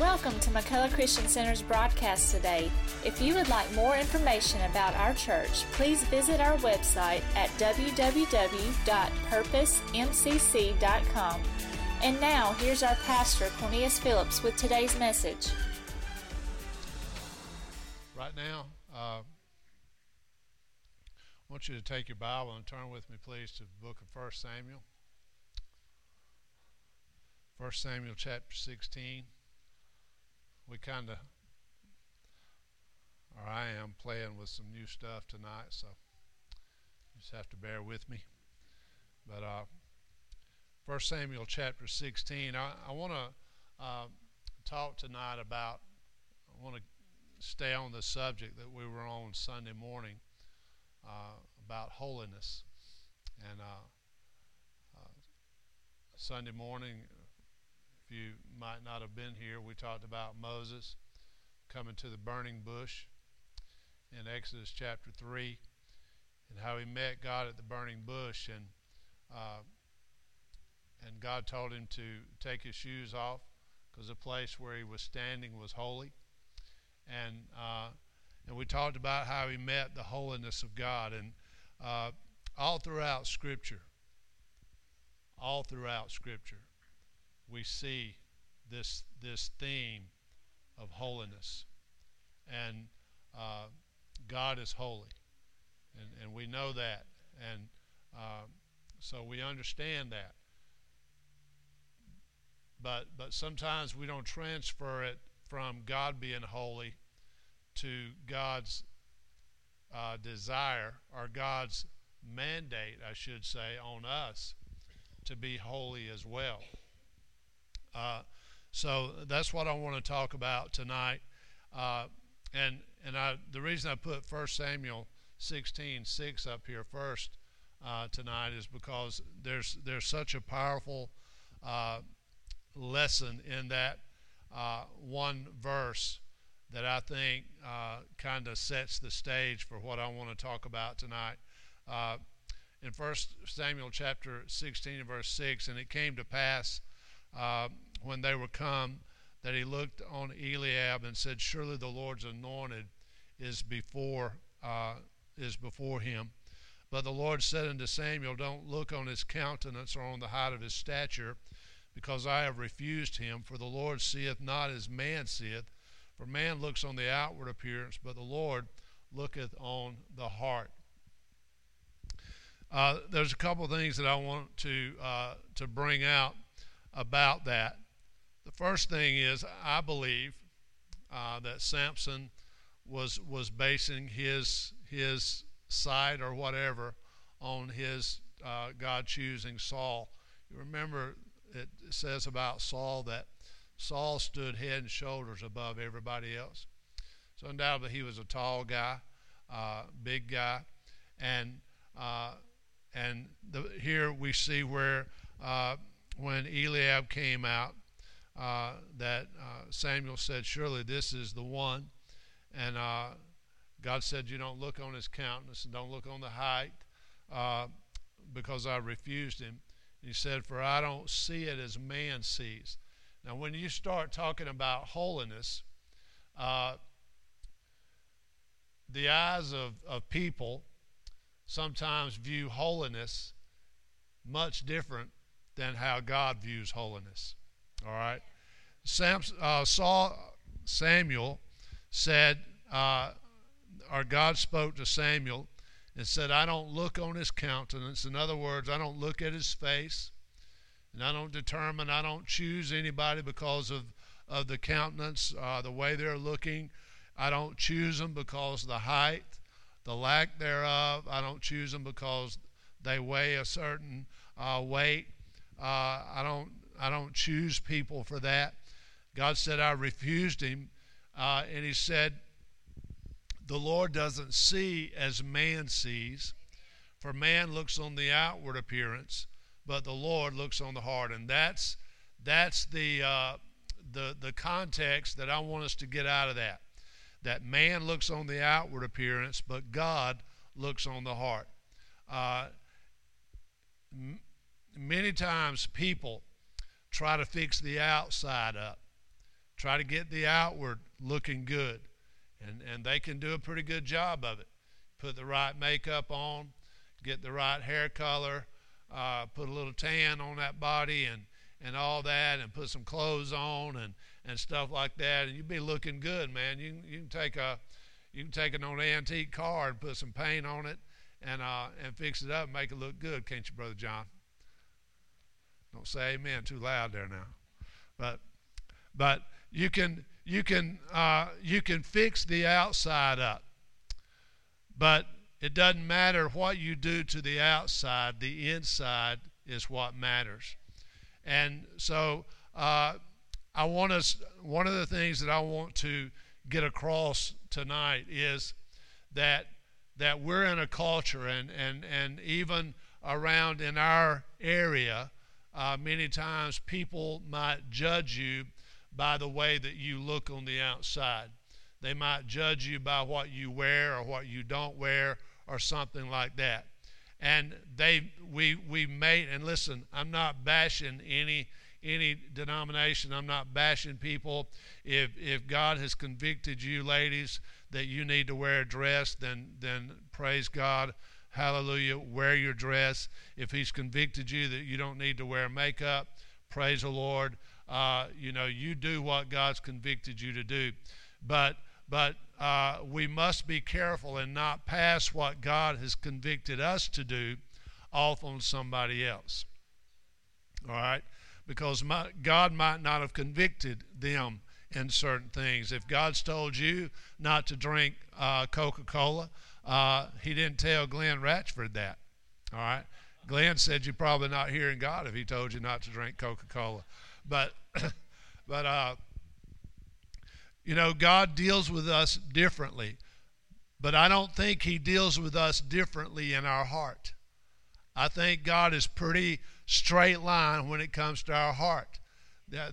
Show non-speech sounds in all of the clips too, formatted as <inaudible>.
Welcome to McCullough Christian Center's broadcast today. If you would like more information about our church, please visit our website at www.purposemcc.com. And now, here's our pastor, Cornelius Phillips, with today's message. Right now, uh, I want you to take your Bible and turn with me, please, to the book of 1 Samuel. 1 Samuel chapter 16 we kind of, or I am, playing with some new stuff tonight, so just have to bear with me. But uh, 1 Samuel chapter 16, I, I want to uh, talk tonight about, I want to stay on the subject that we were on Sunday morning uh, about holiness. And uh, uh, Sunday morning, you might not have been here, we talked about Moses coming to the burning bush in Exodus chapter 3 and how he met God at the burning bush and uh, and God told him to take his shoes off because the place where he was standing was holy. And uh, and we talked about how he met the holiness of God and uh, all throughout scripture all throughout scripture we see this this theme of holiness, and uh, God is holy, and and we know that, and uh, so we understand that. But but sometimes we don't transfer it from God being holy to God's uh, desire or God's mandate, I should say, on us to be holy as well. Uh, so that's what I want to talk about tonight. Uh, and and I, the reason I put 1 Samuel 16, 6 up here first uh, tonight is because there's there's such a powerful uh, lesson in that uh, one verse that I think uh, kind of sets the stage for what I want to talk about tonight. in 1 Samuel chapter 16 verse 6, and it came to pass uh, when they were come that he looked on Eliab and said, Surely the Lord's anointed is before uh, is before him. But the Lord said unto Samuel, Don't look on his countenance or on the height of his stature, because I have refused him. For the Lord seeth not as man seeth. For man looks on the outward appearance, but the Lord looketh on the heart. Uh, there's a couple of things that I want to uh, to bring out about that. The first thing is, I believe uh, that Samson was was basing his his sight or whatever on his uh, God choosing Saul. You remember it says about Saul that Saul stood head and shoulders above everybody else. So undoubtedly he was a tall guy, uh, big guy, and uh, and the, here we see where uh, when Eliab came out, uh, that uh, Samuel said, Surely this is the one. And uh, God said, You don't look on his countenance and don't look on the height uh, because I refused him. And he said, For I don't see it as man sees. Now, when you start talking about holiness, uh, the eyes of, of people sometimes view holiness much different than how God views holiness. All right? Sam, uh, Saul, Samuel said, uh, or God spoke to Samuel and said, I don't look on his countenance. In other words, I don't look at his face. And I don't determine, I don't choose anybody because of, of the countenance, uh, the way they're looking. I don't choose them because of the height, the lack thereof. I don't choose them because they weigh a certain uh, weight. Uh, I don't I don't choose people for that. God said I refused him, uh, and He said, "The Lord doesn't see as man sees, for man looks on the outward appearance, but the Lord looks on the heart." And that's that's the uh, the the context that I want us to get out of that. That man looks on the outward appearance, but God looks on the heart. Uh, many times people try to fix the outside up, try to get the outward looking good. And, and they can do a pretty good job of it. Put the right makeup on, get the right hair color, uh, put a little tan on that body and, and all that, and put some clothes on and, and stuff like that, and you'd be looking good, man. You, you can take a you can take an old antique car and put some paint on it and uh, and fix it up and make it look good, can't you, Brother John? Don't say amen too loud there now. But but you can you can uh, you can fix the outside up. But it doesn't matter what you do to the outside, the inside is what matters. And so uh, I want us, one of the things that I want to get across tonight is that that we're in a culture and, and, and even around in our area, uh, many times people might judge you by the way that you look on the outside. They might judge you by what you wear or what you don't wear or something like that. And they we we made and listen, I'm not bashing any any denomination. I'm not bashing people. If if God has convicted you, ladies, that you need to wear a dress, then then praise God. Hallelujah. Wear your dress. If He's convicted you that you don't need to wear makeup, praise the Lord. Uh, you know, you do what God's convicted you to do. But but uh, we must be careful and not pass what God has convicted us to do off on somebody else. All right? Because my, God might not have convicted them in certain things. If God's told you not to drink uh, Coca Cola, uh, He didn't tell Glenn Ratchford that. All right? Glenn said you're probably not hearing God if He told you not to drink Coca Cola. But, <coughs> but, uh, you know, God deals with us differently, but I don't think He deals with us differently in our heart. I think God is pretty straight line when it comes to our heart.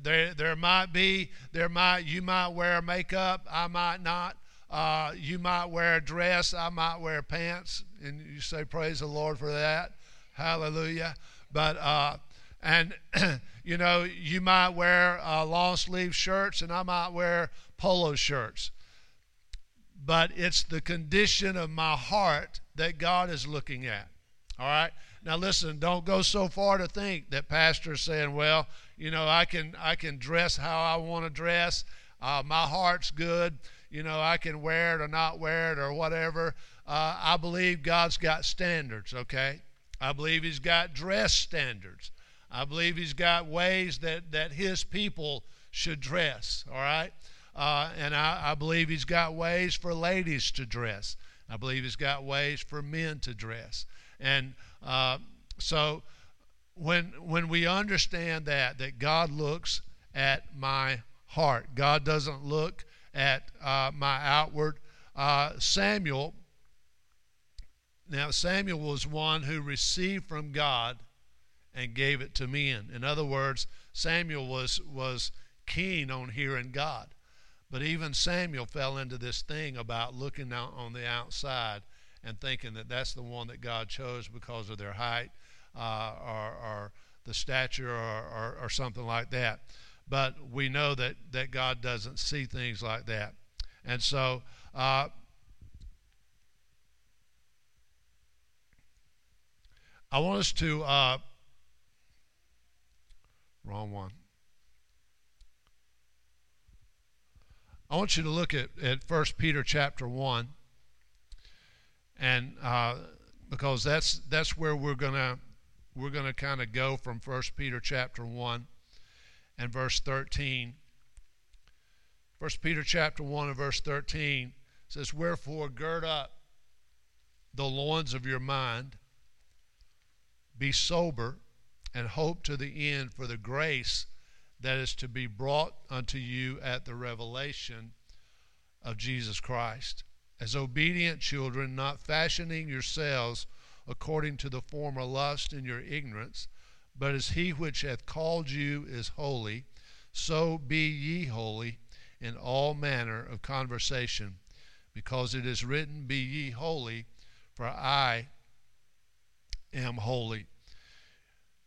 There, there might be, there might, you might wear makeup, I might not. Uh, you might wear a dress, I might wear pants, and you say praise the Lord for that. Hallelujah. But uh, and <clears throat> you know, you might wear uh, long sleeve shirts, and I might wear polo shirts. But it's the condition of my heart that God is looking at. All right? Now listen, don't go so far to think that pastor's saying, well, you know, I can I can dress how I want to dress. Uh, my heart's good. You know, I can wear it or not wear it or whatever. Uh, I believe God's got standards, okay? I believe He's got dress standards. I believe He's got ways that, that His people should dress, all right? Uh, and I, I believe he's got ways for ladies to dress. I believe he's got ways for men to dress. And uh, so when, when we understand that, that God looks at my heart, God doesn't look at uh, my outward. Uh, Samuel, now Samuel was one who received from God and gave it to men. In other words, Samuel was, was keen on hearing God. But even Samuel fell into this thing about looking out on the outside and thinking that that's the one that God chose because of their height uh, or, or, the stature or, or, or, something like that. But we know that, that God doesn't see things like that. And so, uh, I want us to, uh, wrong one. I want you to look at, at 1 Peter chapter 1. And uh, because that's that's where we're gonna we're gonna kind of go from 1 Peter chapter 1 and verse 13. 1 Peter chapter 1 and verse 13 says, Wherefore gird up the loins of your mind, be sober, and hope to the end for the grace that is to be brought unto you at the revelation of Jesus Christ. As obedient children, not fashioning yourselves according to the former lust in your ignorance, but as he which hath called you is holy, so be ye holy in all manner of conversation, because it is written, Be ye holy, for I am holy.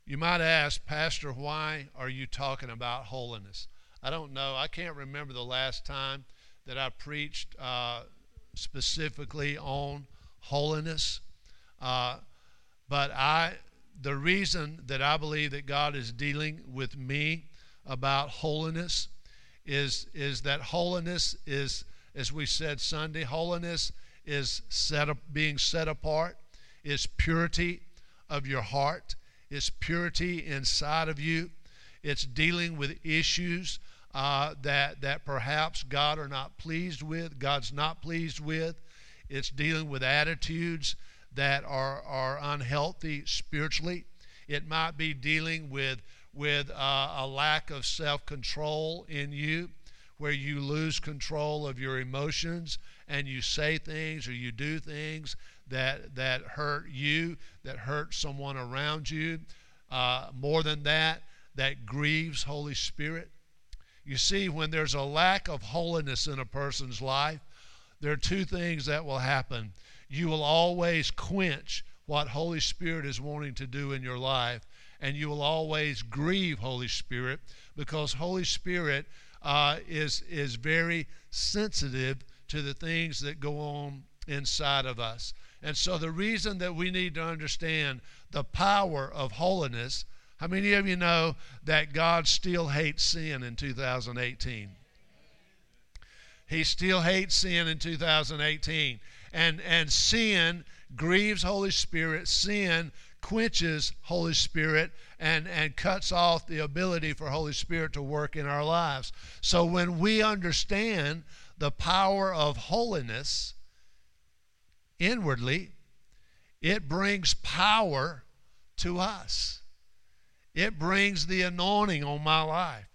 You might ask, Pastor, why are you talking about holiness? I don't know. I can't remember the last time that I preached uh, specifically on holiness. Uh, but I, the reason that I believe that God is dealing with me about holiness is is that holiness is, as we said Sunday, holiness is set up, being set apart, is purity of your heart, is purity inside of you. It's dealing with issues uh, that that perhaps God are not pleased with. God's not pleased with. It's dealing with attitudes that are are unhealthy spiritually. It might be dealing with with uh, a lack of self-control in you, where you lose control of your emotions and you say things or you do things that that hurt you, that hurt someone around you. Uh, more than that, that grieves Holy Spirit. You see, when there's a lack of holiness in a person's life, there are two things that will happen. You will always quench what Holy Spirit is wanting to do in your life, and you will always grieve Holy Spirit because Holy Spirit uh, is is very sensitive to the things that go on inside of us. And so the reason that we need to understand the power of holiness how many of you know that God still hates sin in 2018? He still hates sin in 2018. And, and sin grieves Holy Spirit. Sin quenches Holy Spirit and, and cuts off the ability for Holy Spirit to work in our lives. So when we understand the power of holiness inwardly, it brings power to us. It brings the anointing on my life.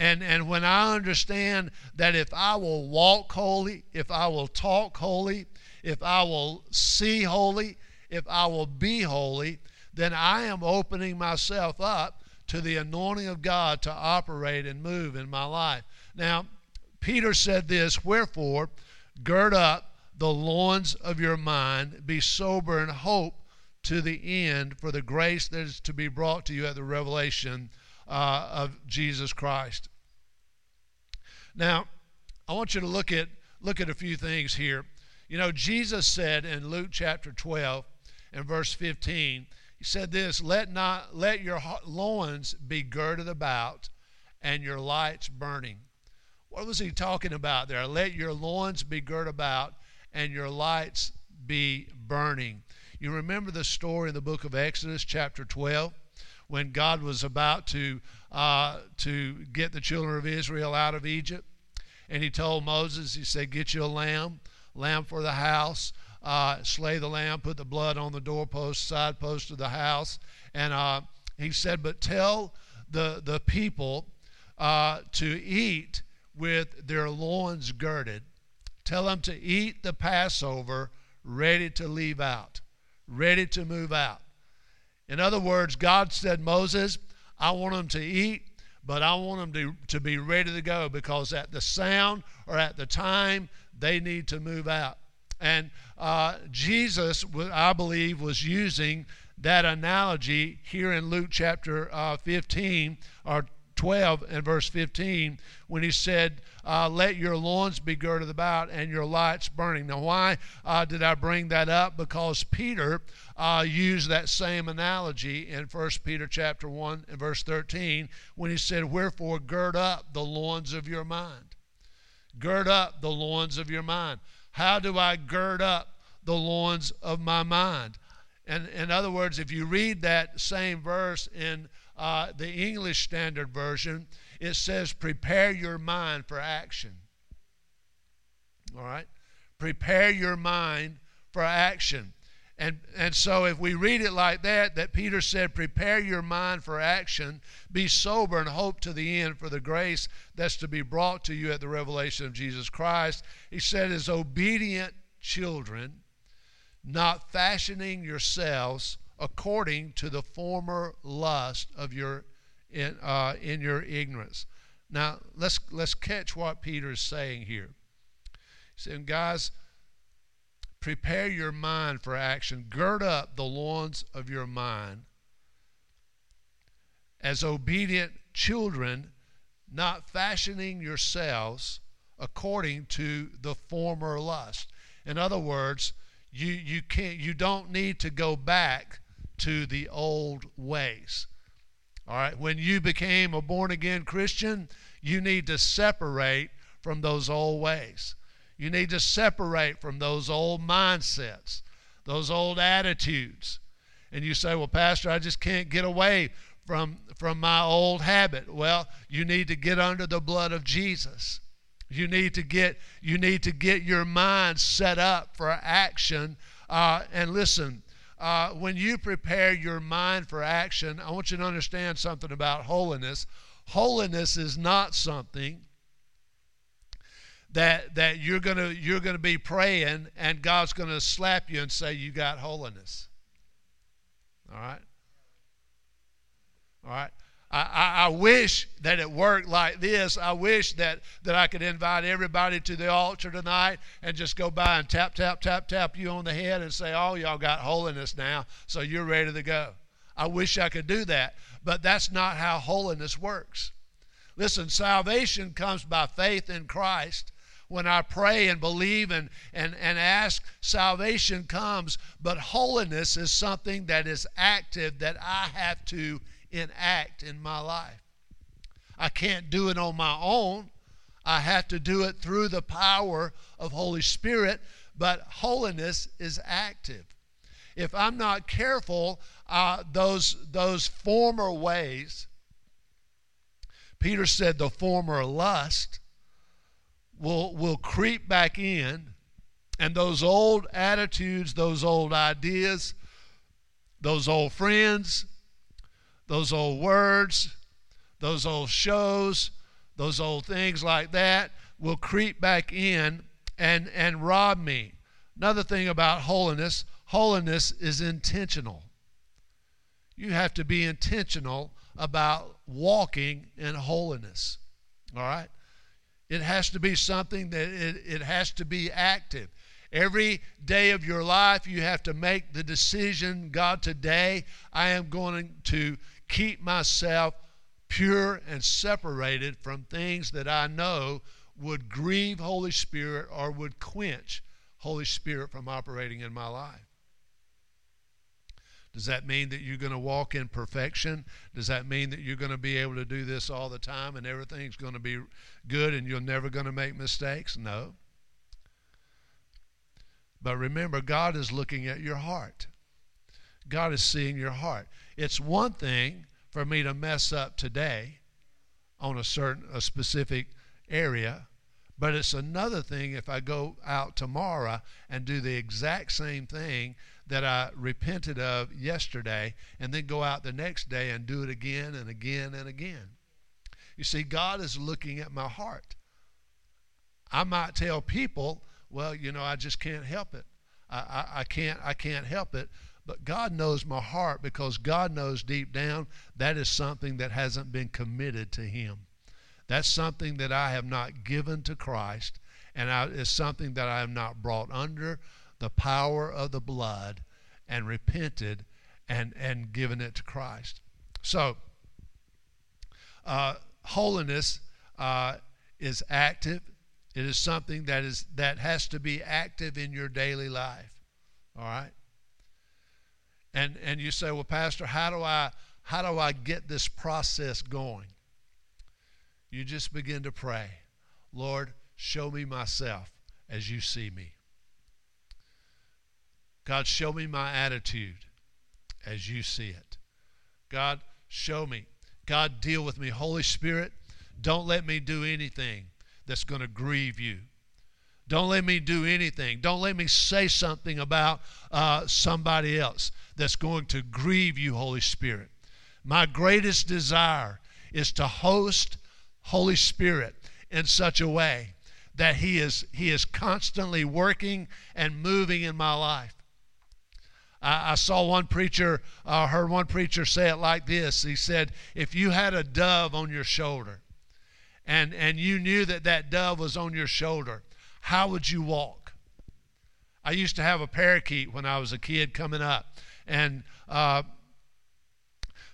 And, and when I understand that if I will walk holy, if I will talk holy, if I will see holy, if I will be holy, then I am opening myself up to the anointing of God to operate and move in my life. Now, Peter said this Wherefore, gird up the loins of your mind, be sober and hope to the end for the grace that is to be brought to you at the revelation uh, of Jesus Christ. Now, I want you to look at look at a few things here. You know, Jesus said in Luke chapter 12 and verse 15, he said this, "Let not let your loins be girded about and your lights burning." What was he talking about there? Let your loins be girded about and your lights be burning. You remember the story in the book of Exodus, chapter 12, when God was about to, uh, to get the children of Israel out of Egypt? And he told Moses, he said, Get you a lamb, lamb for the house. Uh, slay the lamb, put the blood on the doorpost, side post of the house. And uh, he said, But tell the, the people uh, to eat with their loins girded. Tell them to eat the Passover ready to leave out ready to move out. In other words, God said, Moses, I want them to eat, but I want them to, to be ready to go because at the sound or at the time, they need to move out. And uh, Jesus, I believe, was using that analogy here in Luke chapter uh, 15 or 12 and verse 15 when he said, uh, Let your loins be girded about and your lights burning. Now, why uh, did I bring that up? Because Peter uh, used that same analogy in 1 Peter chapter 1 and verse 13 when he said, Wherefore gird up the loins of your mind. Gird up the loins of your mind. How do I gird up the loins of my mind? And in other words, if you read that same verse in uh, the English Standard Version, it says, prepare your mind for action. All right? Prepare your mind for action. And, and so if we read it like that, that Peter said, prepare your mind for action, be sober and hope to the end for the grace that's to be brought to you at the revelation of Jesus Christ. He said, as obedient children, not fashioning yourselves according to the former lust of your in, uh, in your ignorance. Now let's let's catch what Peter is saying here. He's saying, guys, prepare your mind for action. Gird up the loins of your mind. As obedient children, not fashioning yourselves according to the former lust. In other words, you, you can't you don't need to go back to the old ways. All right, when you became a born again Christian, you need to separate from those old ways. You need to separate from those old mindsets, those old attitudes. And you say, "Well, pastor, I just can't get away from from my old habit." Well, you need to get under the blood of Jesus. You need to get you need to get your mind set up for action. Uh, and listen, uh, when you prepare your mind for action, I want you to understand something about holiness. Holiness is not something that that you're gonna you're gonna be praying and God's gonna slap you and say you got holiness. All right. All right. I, I, wish that it worked like this. I wish that, that I could invite everybody to the altar tonight and just go by and tap, tap, tap, tap you on the head and say, Oh, y'all got holiness now, so you're ready to go. I wish I could do that, but that's not how holiness works. Listen, salvation comes by faith in Christ. When I pray and believe and, and, and ask, salvation comes, but holiness is something that is active that I have to enact in my life. I can't do it on my own. I have to do it through the power of Holy Spirit, but holiness is active. If I'm not careful, uh, those, those former ways, Peter said the former lust, will, will creep back in, and those old attitudes, those old ideas, those old friends, those old words, those old shows, those old things like that will creep back in and, and rob me. Another thing about holiness holiness is intentional. You have to be intentional about walking in holiness. All right? It has to be something that it, it has to be active. Every day of your life, you have to make the decision God, today I am going to keep myself pure and separated from things that I know would grieve Holy Spirit or would quench Holy Spirit from operating in my life. Does that mean that you're going to walk in perfection? Does that mean that you're going to be able to do this all the time and everything's going to be good and you're never going to make mistakes? No. But remember, God is looking at your heart. God is seeing your heart. It's one thing for me to mess up today on a certain a specific area, but it's another thing if I go out tomorrow and do the exact same thing that I repented of yesterday and then go out the next day and do it again and again and again. You see, God is looking at my heart. I might tell people, well, you know, I just can't help it. I, I, I can't I can't help it. But God knows my heart because God knows deep down that is something that hasn't been committed to Him. That's something that I have not given to Christ, and I, it's something that I have not brought under the power of the blood and repented and, and given it to Christ. So, uh, holiness uh, is active. It is something that is that has to be active in your daily life. All right. And, and you say, well, Pastor, how do, I, how do I get this process going? You just begin to pray, Lord, show me myself as you see me. God, show me my attitude as you see it. God, show me. God, deal with me. Holy Spirit, don't let me do anything that's going to grieve you. Don't let me do anything. Don't let me say something about uh, somebody else that's going to grieve you, Holy Spirit. My greatest desire is to host Holy Spirit in such a way that he is he is constantly working and moving in my life. I, I saw one preacher, uh, heard one preacher say it like this. He said, "If you had a dove on your shoulder, and and you knew that that dove was on your shoulder, how would you walk?" I used to have a parakeet when I was a kid coming up, and uh,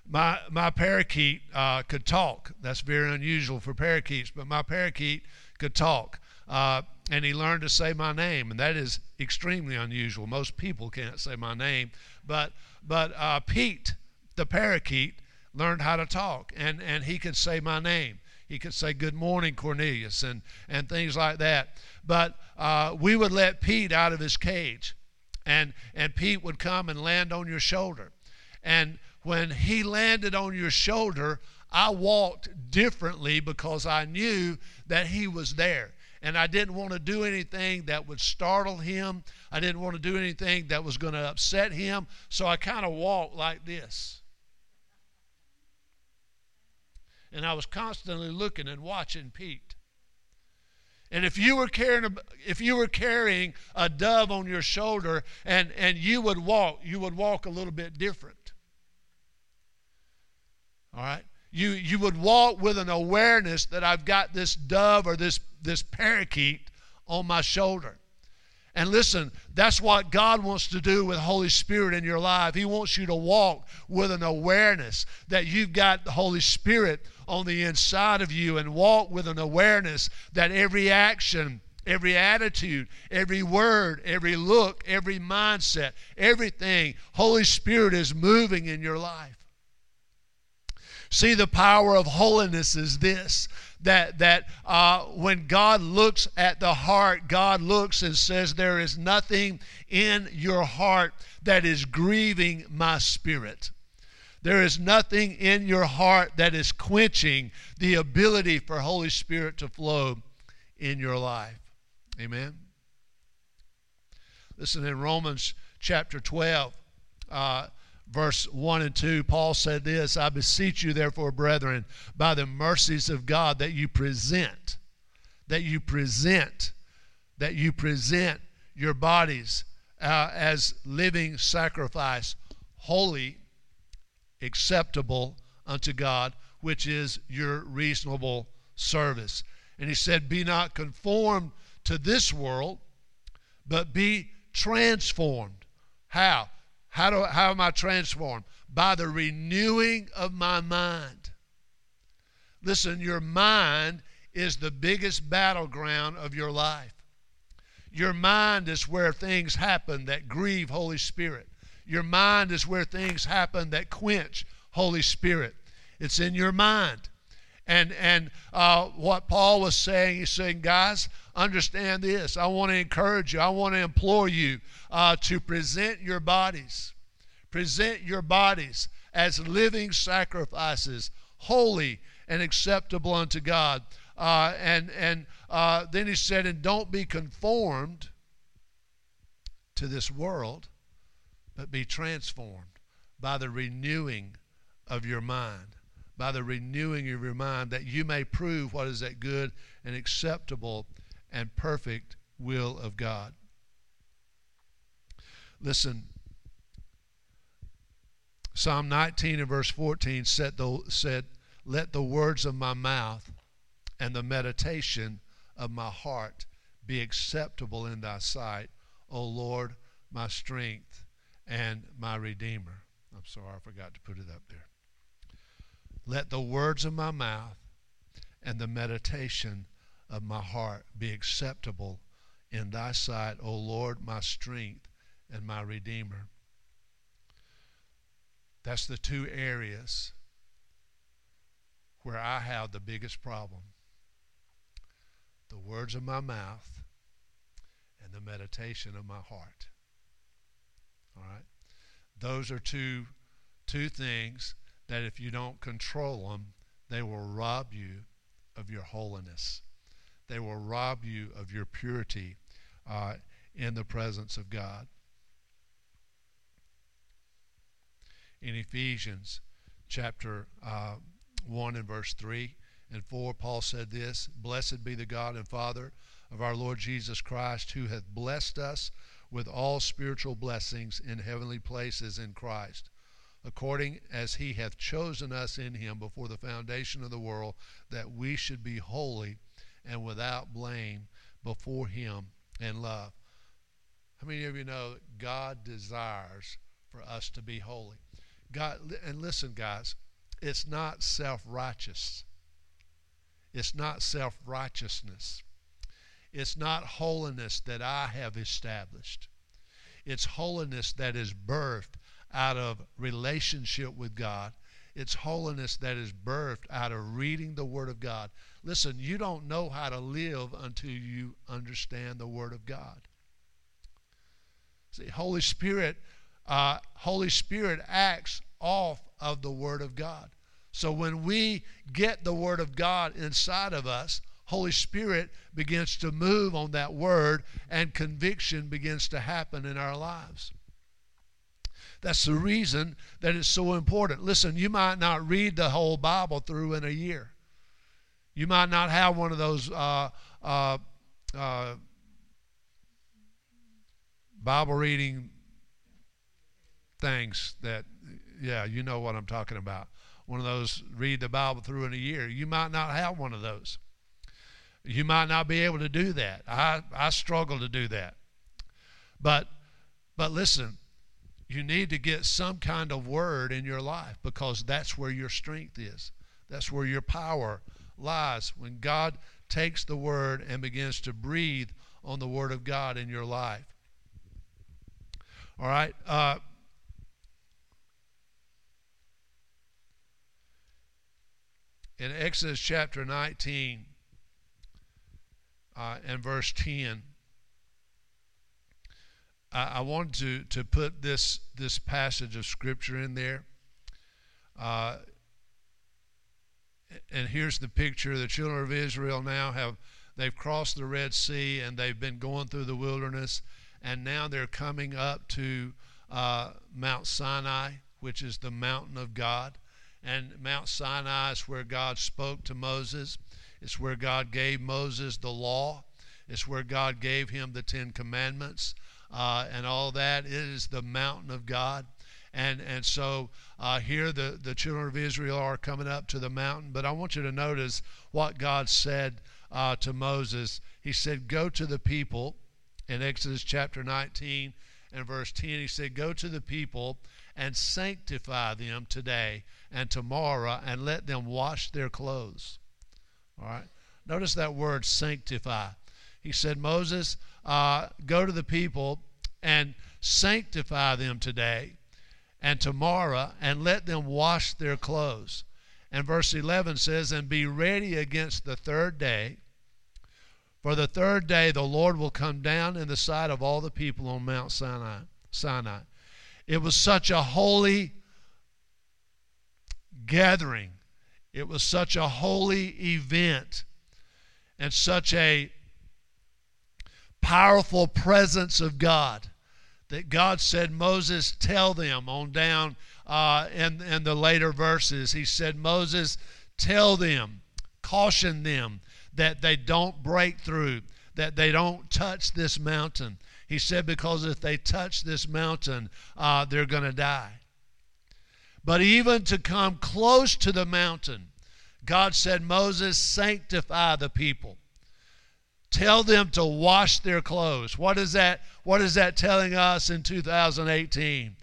my, my parakeet uh, could talk. That's very unusual for parakeets, but my parakeet could talk. Uh, and he learned to say my name, and that is extremely unusual. Most people can't say my name, but but uh, Pete, the parakeet, learned how to talk, and and he could say my name. He could say good morning, Cornelius, and and things like that. But uh, we would let Pete out of his cage, and and Pete would come and land on your shoulder, and when he landed on your shoulder, I walked differently because I knew that he was there and I didn't want to do anything that would startle him. I didn't want to do anything that was going to upset him. So I kind of walked like this. And I was constantly looking and watching Pete. And if you were carrying a, if you were carrying a dove on your shoulder and, and you would walk, you would walk a little bit different. All right? You you would walk with an awareness that I've got this dove or this this parakeet on my shoulder. And listen, that's what God wants to do with Holy Spirit in your life. He wants you to walk with an awareness that you've got the Holy Spirit on the inside of you and walk with an awareness that every action, every attitude, every word, every look, every mindset, everything, Holy Spirit is moving in your life. See, the power of holiness is this that that uh, when God looks at the heart, God looks and says, "There is nothing in your heart that is grieving my spirit." There is nothing in your heart that is quenching the ability for Holy Spirit to flow in your life. Amen. Listen in Romans chapter 12. Uh, verse 1 and 2, Paul said this I beseech you, therefore, brethren, by the mercies of God, that you present, that you present, that you present your bodies uh, as living sacrifice, holy, acceptable unto God, which is your reasonable service. And he said, Be not conformed to this world, but be transformed. How? How, do, how am I transformed? By the renewing of my mind. Listen, your mind is the biggest battleground of your life. Your mind is where things happen that grieve Holy Spirit. Your mind is where things happen that quench Holy Spirit. It's in your mind. And and uh, what Paul was saying, he's saying, guys, understand this. I want to encourage you. I want to implore you uh, to present your bodies, present your bodies as living sacrifices, holy and acceptable unto God. Uh, and and uh, then he said, and don't be conformed to this world, but be transformed by the renewing of your mind by the renewing of your mind, that you may prove what is that good and acceptable and perfect will of God. Listen, Psalm 19 and verse 14 said, the, said, Let the words of my mouth and the meditation of my heart be acceptable in thy sight, O Lord, my strength and my redeemer. I'm sorry, I forgot to put it up there. Let the words of my mouth and the meditation of my heart be acceptable in thy sight, O Lord, my strength and my redeemer. That's the two areas where I have the biggest problem the words of my mouth and the meditation of my heart. All right? Those are two, two things that if you don't control them, they will rob you of your holiness. They will rob you of your purity uh, in the presence of God. In Ephesians chapter uh, 1 and verse 3 and 4, Paul said this Blessed be the God and Father of our Lord Jesus Christ, who hath blessed us with all spiritual blessings in heavenly places in Christ according as he hath chosen us in him before the foundation of the world, that we should be holy and without blame before him in love. How many of you know that God desires for us to be holy? God, and listen, guys, it's not self righteous. It's not self righteousness. It's not holiness that I have established. It's holiness that is birthed out of relationship with God. It's holiness that is birthed out of reading the Word of God. Listen, you don't know how to live until you understand the Word of God. See, Holy Spirit, uh, Holy Spirit acts off of the Word of God. So when we get the Word of God inside of us, Holy Spirit begins to move on that Word and conviction begins to happen in our lives. That's the reason that it's so important. Listen, you might not read the whole Bible through in a year. You might not have one of those uh, uh, uh, Bible reading things that, yeah, you know what I'm talking about one of those read the Bible through in a year. You might not have one of those. You might not be able to do that. I, I struggle to do that. But but listen, you need to get some kind of word in your life because that's where your strength is. That's where your power lies. When God takes the word and begins to breathe on the word of God in your life. All right. Uh, in Exodus chapter 19 uh, and verse 10, I, I wanted to, to put this, this passage of Scripture in there. Uh, and here's the picture the children of Israel now have they've crossed the Red Sea and they've been going through the wilderness and now they're coming up to uh, Mount Sinai, which is the mountain of God. And Mount Sinai is where God spoke to Moses. It's where God gave Moses the law. It's where God gave him the Ten Commandments uh, and all that. It is the mountain of God. And, and so uh, here the, the children of Israel are coming up to the mountain. But I want you to notice what God said uh, to Moses. He said, Go to the people in Exodus chapter 19 and verse 10. He said, Go to the people and sanctify them today and tomorrow and let them wash their clothes. All right. Notice that word sanctify. He said, Moses, uh, go to the people and sanctify them today and tomorrow and let them wash their clothes. And verse 11 says, And be ready against the third day. For the third day the Lord will come down in the sight of all the people on Mount Sinai. Sinai. It was such a holy gathering. It was such a holy event and such a powerful presence of God that God said, Moses, tell them on down uh, in, in the later verses. He said, Moses, tell them, caution them that they don't break through, that they don't touch this mountain. He said, because if they touch this mountain, uh, they're going to die. But even to come close to the mountain, God said, Moses, sanctify the people. Tell them to wash their clothes. What is that? What is that telling us in 2018?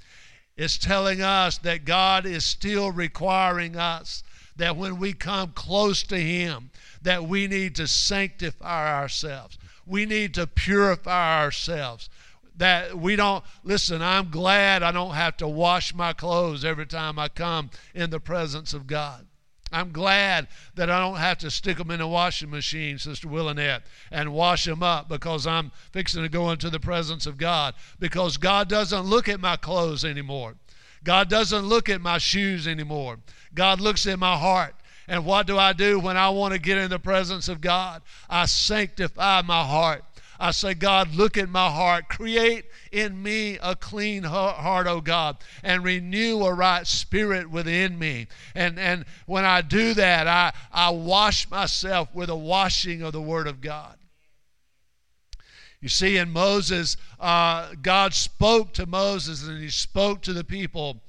It's telling us that God is still requiring us that when we come close to Him, that we need to sanctify ourselves. We need to purify ourselves that we don't listen i'm glad i don't have to wash my clothes every time i come in the presence of god. I'm glad that i don't have to stick them in a washing machine sister willinette and wash them up because i'm fixing to go into the presence of god. Because god doesn't look at my clothes anymore. God doesn't look at my shoes anymore. God looks at my heart. And what do I do when I want to get in the presence of God? I sanctify my heart. I say, God, look at my heart. Create in me a clean heart, O oh God, and renew a right spirit within me. And, and when I do that, I, I wash myself with a washing of the Word of God. You see, in Moses, uh, God spoke to Moses and he spoke to the people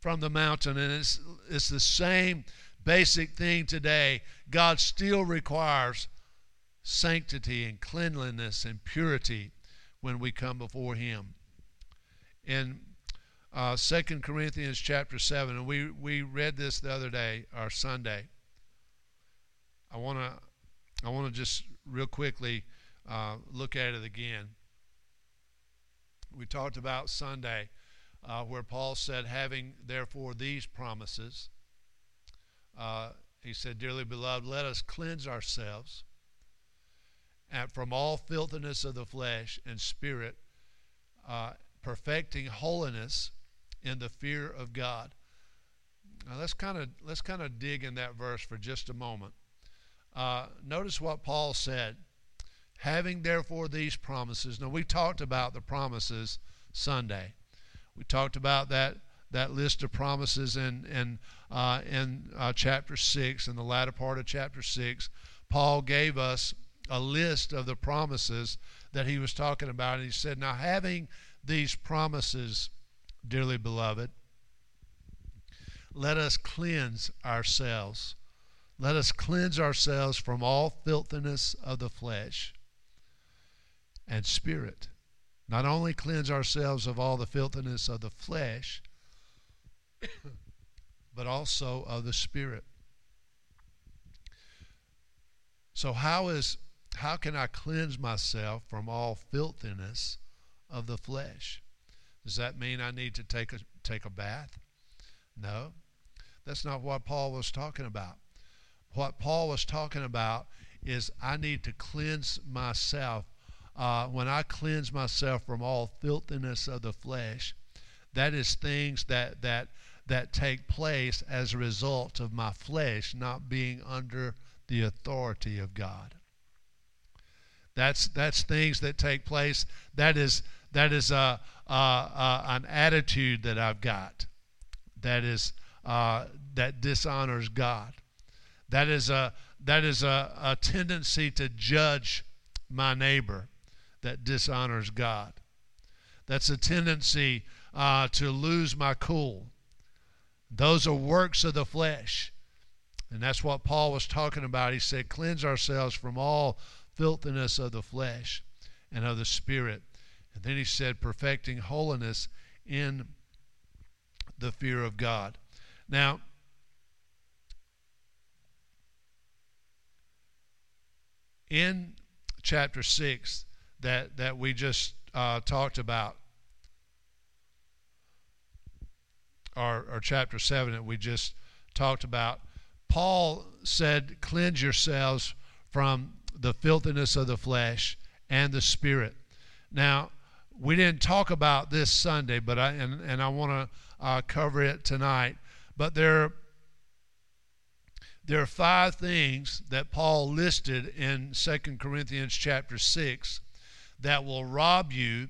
from the mountain. And it's, it's the same basic thing today. God still requires sanctity and cleanliness and purity when we come before Him. In uh, 2 Corinthians chapter 7, and we, we read this the other day, our Sunday. I want to I want to just real quickly uh, look at it again. We talked about Sunday uh, where Paul said, having therefore these promises, uh, he said, Dearly beloved, let us cleanse ourselves from all filthiness of the flesh and spirit, uh, perfecting holiness in the fear of God. Now let's kind of let's kind of dig in that verse for just a moment. Uh, notice what Paul said. Having therefore these promises. Now we talked about the promises Sunday. We talked about that that list of promises in in uh, in uh, chapter six, in the latter part of chapter six. Paul gave us a list of the promises that he was talking about, and he said, "Now having these promises, dearly beloved, let us cleanse ourselves." Let us cleanse ourselves from all filthiness of the flesh and spirit. Not only cleanse ourselves of all the filthiness of the flesh, <coughs> but also of the spirit. So how is how can I cleanse myself from all filthiness of the flesh? Does that mean I need to take a take a bath? No. That's not what Paul was talking about what Paul was talking about is I need to cleanse myself. Uh, when I cleanse myself from all filthiness of the flesh, that is things that that that take place as a result of my flesh not being under the authority of God. That's that's things that take place. That is that is a, a, a an attitude that I've got. That is uh, that dishonors God. That is a that is a, a tendency to judge my neighbor that dishonors God. That's a tendency uh, to lose my cool. Those are works of the flesh. And that's what Paul was talking about. He said, Cleanse ourselves from all filthiness of the flesh and of the spirit. And then he said, Perfecting holiness in the fear of God. Now, in chapter 6 that, that we just uh, talked about, or, or chapter 7 that we just talked about, Paul said, Cleanse yourselves from the filthiness of the flesh and the spirit. Now, we didn't talk about this Sunday, but I and, and I want to uh, cover it tonight. But there there are five things that Paul listed in 2 Corinthians chapter 6 that will rob you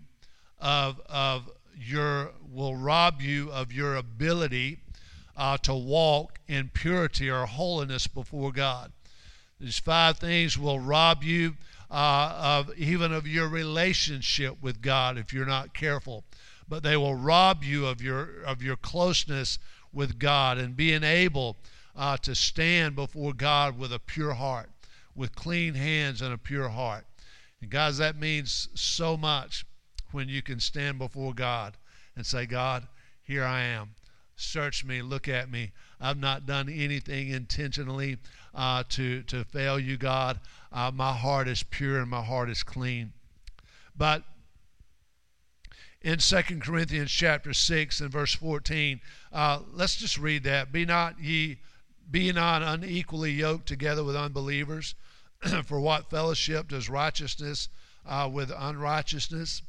of, of your will rob you of your ability uh, to walk in purity or holiness before God. These five things will rob you uh, of even of your relationship with God if you're not careful. But they will rob you of your of your closeness with God and being able uh, to stand before God with a pure heart, with clean hands and a pure heart. And guys, that means so much when you can stand before God and say, God, here I am. Search me, look at me. I've not done anything intentionally uh, to, to fail you, God. Uh, my heart is pure and my heart is clean. But in 2 Corinthians chapter 6 and verse 14, uh, let's just read that. Be not ye be not unequally yoked together with unbelievers. <clears throat> For what fellowship does righteousness uh, with unrighteousness?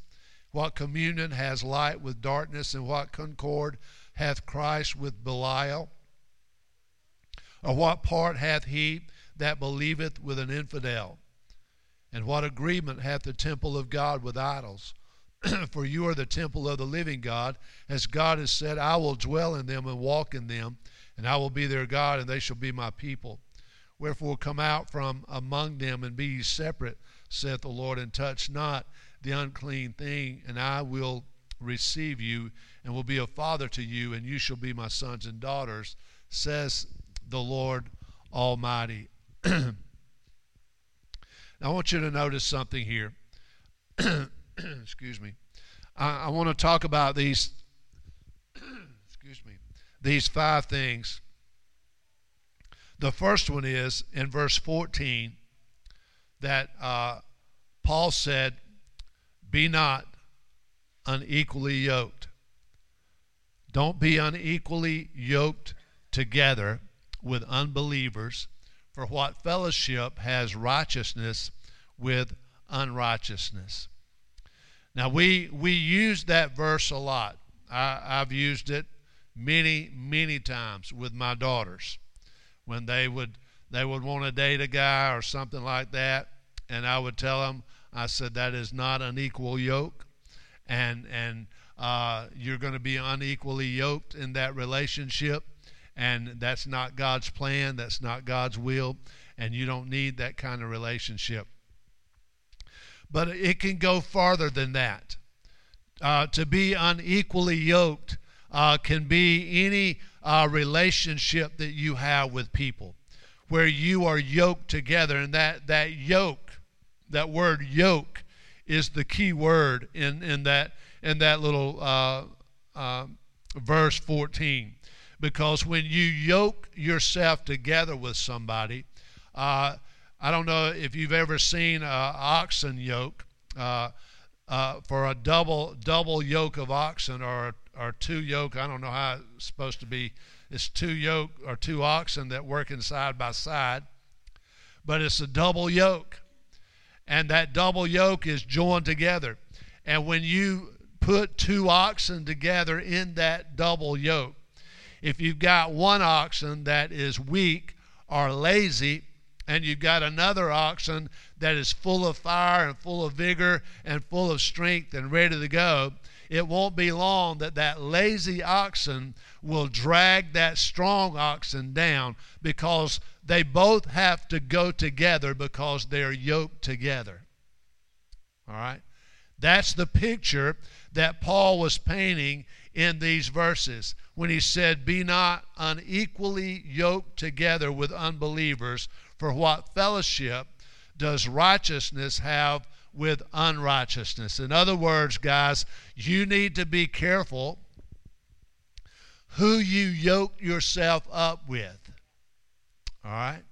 What communion has light with darkness? And what concord hath Christ with Belial? Or what part hath he that believeth with an infidel? And what agreement hath the temple of God with idols? <clears throat> For you are the temple of the living God, as God has said, I will dwell in them and walk in them and I will be their God, and they shall be my people. Wherefore come out from among them and be ye separate, saith the Lord, and touch not the unclean thing, and I will receive you, and will be a father to you, and you shall be my sons and daughters, says the Lord Almighty. <clears throat> I want you to notice something here. <clears throat> Excuse me. I, I want to talk about these <clears throat> excuse me, these five things. The first one is in verse 14 that uh, Paul said, Be not unequally yoked. Don't be unequally yoked together with unbelievers, for what fellowship has righteousness with unrighteousness? Now, we, we use that verse a lot. I, I've used it many, many times with my daughters when they would they would want to date a guy or something like that, and I would tell them, I said that is not an equal yoke, and and uh, you're going to be unequally yoked in that relationship, and that's not God's plan, that's not God's will, and you don't need that kind of relationship. But it can go farther than that. Uh, to be unequally yoked uh, can be any uh, relationship that you have with people where you are yoked together. And that, that yoke, that word yoke, is the key word in, in, that, in that little uh, uh, verse 14. Because when you yoke yourself together with somebody, uh, I don't know if you've ever seen an oxen yoke. Uh, uh, for a double double yoke of oxen or or two yoke. I don't know how it's supposed to be. It's two yoke or two oxen that working side by side, but it's a double yoke, and that double yoke is joined together. And when you put two oxen together in that double yoke, if you've got one oxen that is weak or lazy, and you've got another oxen that is full of fire and full of vigor and full of strength and ready to go, it won't be long that that lazy oxen will drag that strong oxen down because they both have to go together because they're yoked together. All right? That's the picture that Paul was painting in these verses when he said, Be not unequally yoked together with unbelievers, for what fellowship does righteousness have with unrighteousness. In other words, guys, you need to be careful who you yoke yourself up with. All right?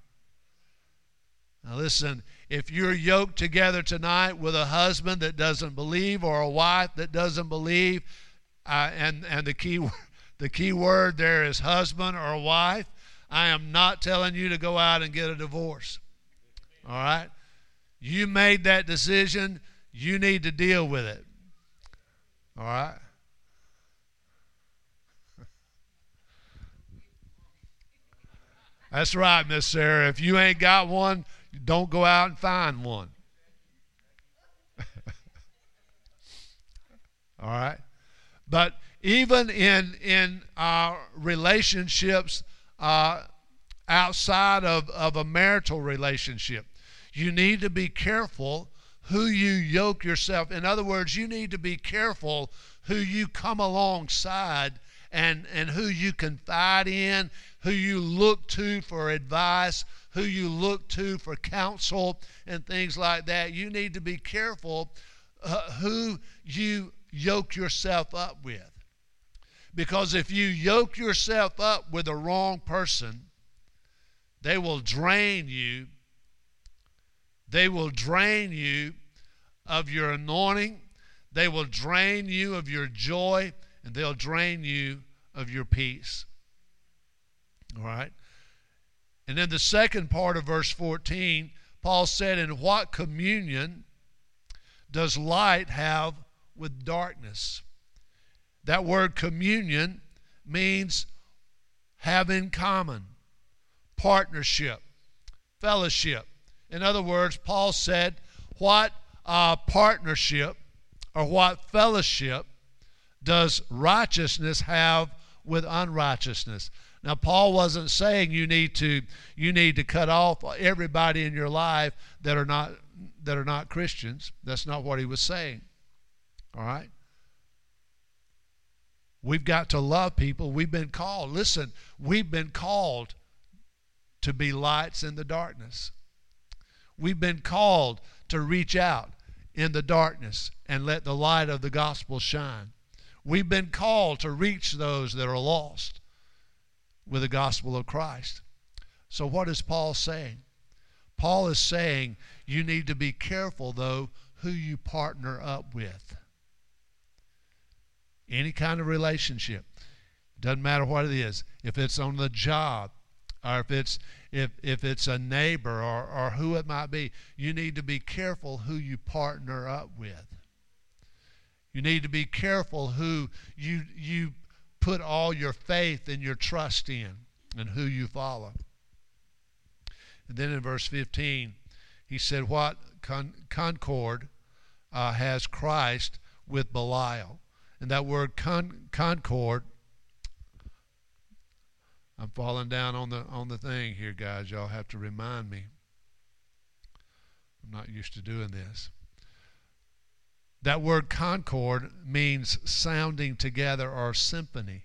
Now, listen, if you're yoked together tonight with a husband that doesn't believe or a wife that doesn't believe, uh, and, and the, key, <laughs> the key word there is husband or wife, I am not telling you to go out and get a divorce. All right? You made that decision. You need to deal with it. All right? That's right, Miss Sarah. If you ain't got one, don't go out and find one. <laughs> All right? But even in in our relationships uh, outside of, of a marital relationship, you need to be careful who you yoke yourself. In other words, you need to be careful who you come alongside and, and who you confide in, who you look to for advice, who you look to for counsel, and things like that. You need to be careful uh, who you yoke yourself up with. Because if you yoke yourself up with the wrong person, they will drain you they will drain you of your anointing, they will drain you of your joy, and they'll drain you of your peace. All right? And then the second part of verse 14, Paul said, In what communion does light have with darkness? That word communion means have in common, partnership, fellowship. In other words, Paul said, What uh, partnership or what fellowship does righteousness have with unrighteousness? Now, Paul wasn't saying you need to you need to cut off everybody in your life that are not that are not Christians. That's not what he was saying. All right. We've got to love people. We've been called. Listen, we've been called to be lights in the darkness. We've been called to reach out in the darkness and let the light of the gospel shine. We've been called to reach those that are lost with the gospel of Christ. So, what is Paul saying? Paul is saying you need to be careful, though, who you partner up with. Any kind of relationship. Doesn't matter what it is. If it's on the job, or if it's if if it's a neighbor or, or who it might be, you need to be careful who you partner up with. You need to be careful who you you put all your faith and your trust in and who you follow. And then in verse 15, he said, What con- concord uh, has Christ with Belial? And that word con- concord, I'm falling down on the on the thing here, guys. Y'all have to remind me. I'm not used to doing this. That word concord means sounding together or symphony.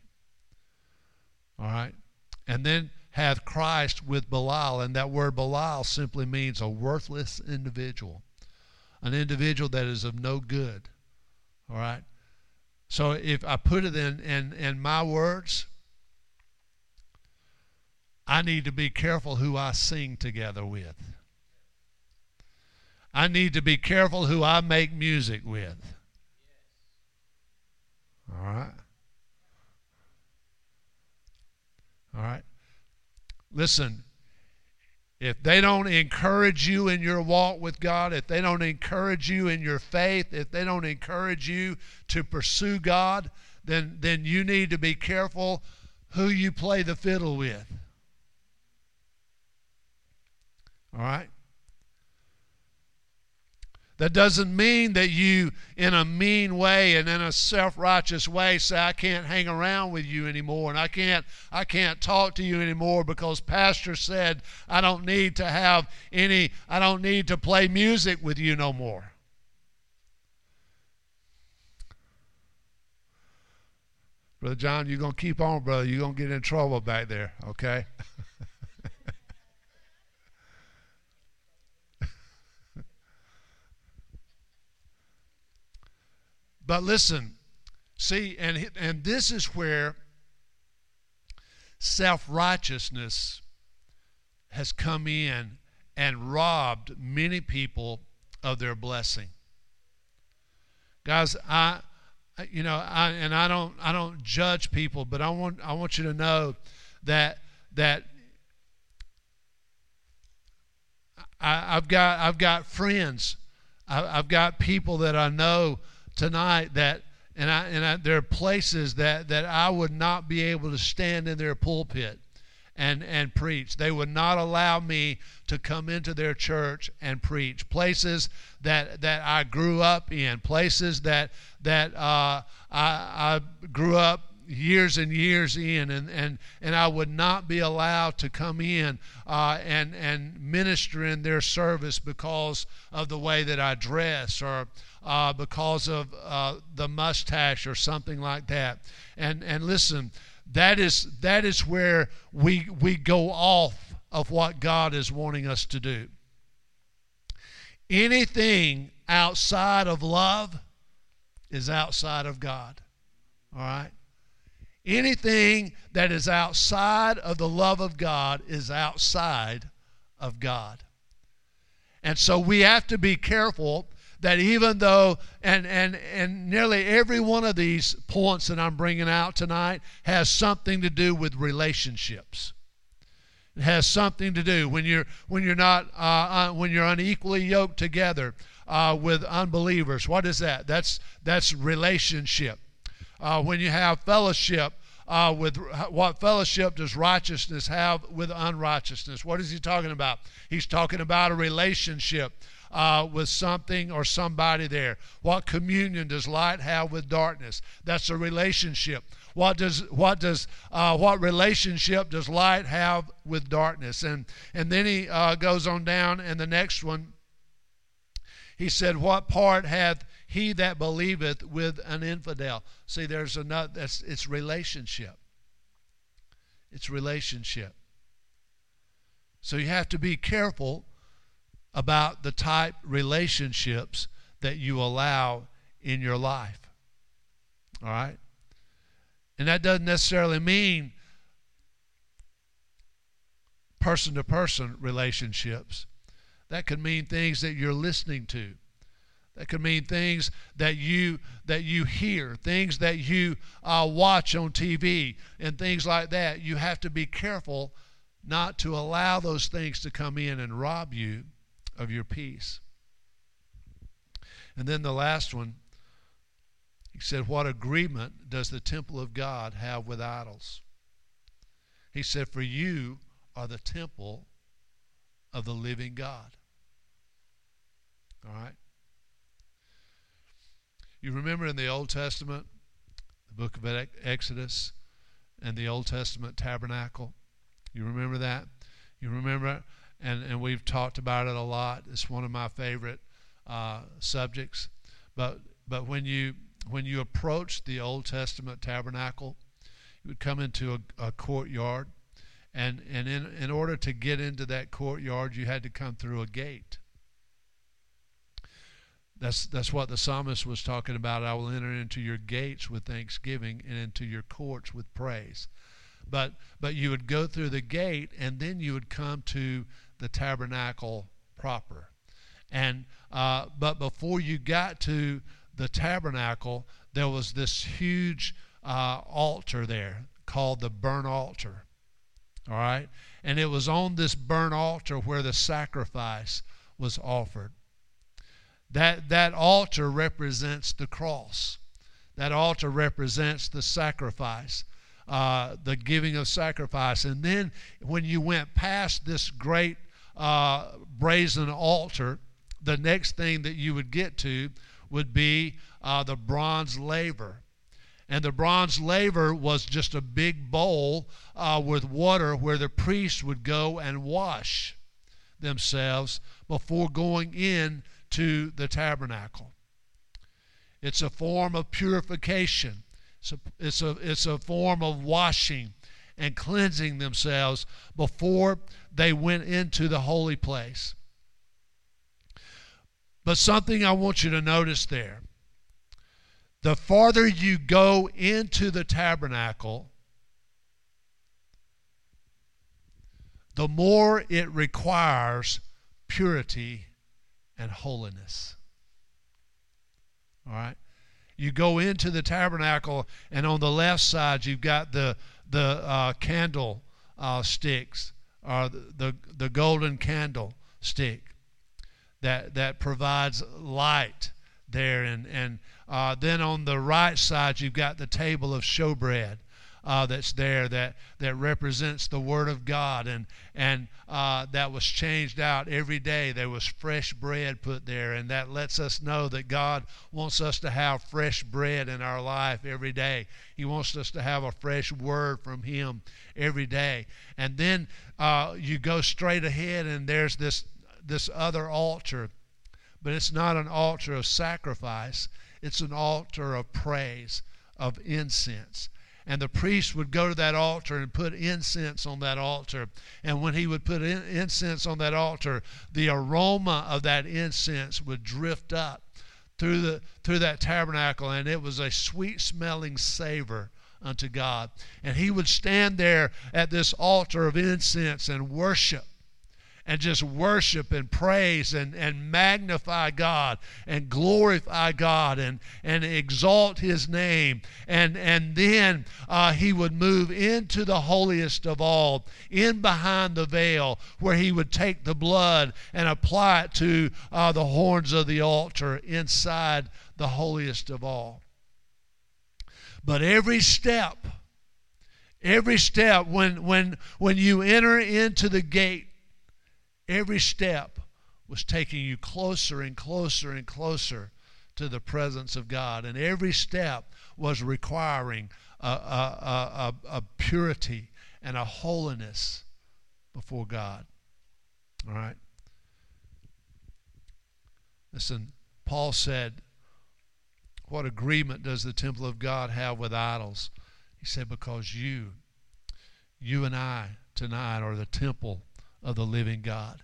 All right? And then hath Christ with Belial. And that word Belial simply means a worthless individual, an individual that is of no good. All right? So if I put it in, in, in my words, I need to be careful who I sing together with. I need to be careful who I make music with. All right? All right? Listen, if they don't encourage you in your walk with God, if they don't encourage you in your faith, if they don't encourage you to pursue God, then, then you need to be careful who you play the fiddle with. All right? That doesn't mean that you, in a mean way and in a self-righteous way, say, "I can't hang around with you anymore, and I can't, I can't talk to you anymore because Pastor said I don't need to have any, I don't need to play music with you no more." Brother John, you're gonna keep on, brother. You're gonna get in trouble back there, okay? <laughs> But listen, see, and, and this is where self righteousness has come in and robbed many people of their blessing. Guys, I you know, I and I don't I don't judge people, but I want I want you to know that that I, have got I've got friends, I, I've got people that I know tonight that and I and I, there are places that that I would not be able to stand in their pulpit and and preach. They would not allow me to come into their church and preach. Places that that I grew up in, places that that uh, I, I grew up years and years in, and, and, and I would not be allowed to come in uh, and, and minister in their service because of the way that I dress or uh, because of uh, the mustache or something like that. And and listen, that is that is where we we go off of what God is wanting us to do. Anything outside of love is outside of God. All right? Anything that is outside of the love of God is outside of God. And so we have to be careful that even though, and, and, and nearly every one of these points that I'm bringing out tonight has something to do with relationships. It has something to do when you're when you're not uh, uh, when you're unequally yoked together uh, with unbelievers. What is that? That's that's relationship. Uh, when you have fellowship uh, with what fellowship does righteousness have with unrighteousness? What is he talking about? He's talking about a relationship uh, with something or somebody there? What communion does light have with darkness? That's a relationship. What does what does uh, what relationship does light have with darkness? And and then he uh, goes on down, and the next one. He said, "What part hath he that believeth with an infidel?" See, there's another. That's it's relationship. It's relationship. So you have to be careful about the type relationships that you allow in your life. All right? And that doesn't necessarily mean person to person relationships. That could mean things that you're listening to. That could mean things that you that you hear, things that you uh, watch on TV, and things like that. You have to be careful not to allow those things to come in and rob you of your peace. And then the last one, he said, What agreement does the temple of God have with idols? He said, For you are the temple of the living God. All right? You remember in the Old Testament, the book of Exodus, and the Old Testament tabernacle? You remember that? You remember, and, and we've talked about it a lot. It's one of my favorite uh, subjects. But but when you when you approach the Old Testament tabernacle, you would come into a, a courtyard, and and in in order to get into that courtyard, you had to come through a gate. That's that's what the psalmist was talking about. I will enter into your gates with thanksgiving and into your courts with praise. But but you would go through the gate and then you would come to the tabernacle proper. And uh, but before you got to the tabernacle, there was this huge uh, altar there called the burnt altar. All right, and it was on this burnt altar where the sacrifice was offered. That that altar represents the cross. That altar represents the sacrifice. Uh, the giving of sacrifice. And then when you went past this great uh, brazen altar, the next thing that you would get to would be uh, the bronze laver. And the bronze laver was just a big bowl uh, with water where the priests would go and wash themselves before going in to the tabernacle. It's a form of purification. It's a, it's a, it's a form of washing and cleansing themselves before they went into the holy place. But something I want you to notice there the farther you go into the tabernacle, the more it requires purity and holiness. All right? You go into the tabernacle, and on the left side, you've got the, the uh, candle uh, sticks, or the, the, the golden candle stick that, that provides light there. And, and uh, then on the right side, you've got the table of showbread. Uh, that's there that, that represents the Word of God and, and uh, that was changed out every day. There was fresh bread put there, and that lets us know that God wants us to have fresh bread in our life every day. He wants us to have a fresh word from Him every day. And then uh, you go straight ahead, and there's this this other altar, but it's not an altar of sacrifice, it's an altar of praise, of incense. And the priest would go to that altar and put incense on that altar. And when he would put in, incense on that altar, the aroma of that incense would drift up through the through that tabernacle and it was a sweet smelling savor unto God. And he would stand there at this altar of incense and worship and just worship and praise and, and magnify God and glorify God and, and exalt His name. And, and then uh, he would move into the holiest of all, in behind the veil, where he would take the blood and apply it to uh, the horns of the altar inside the holiest of all. But every step, every step when when when you enter into the gate Every step was taking you closer and closer and closer to the presence of God. And every step was requiring a, a, a, a purity and a holiness before God. All right? Listen, Paul said, What agreement does the temple of God have with idols? He said, Because you, you and I tonight are the temple of the living God.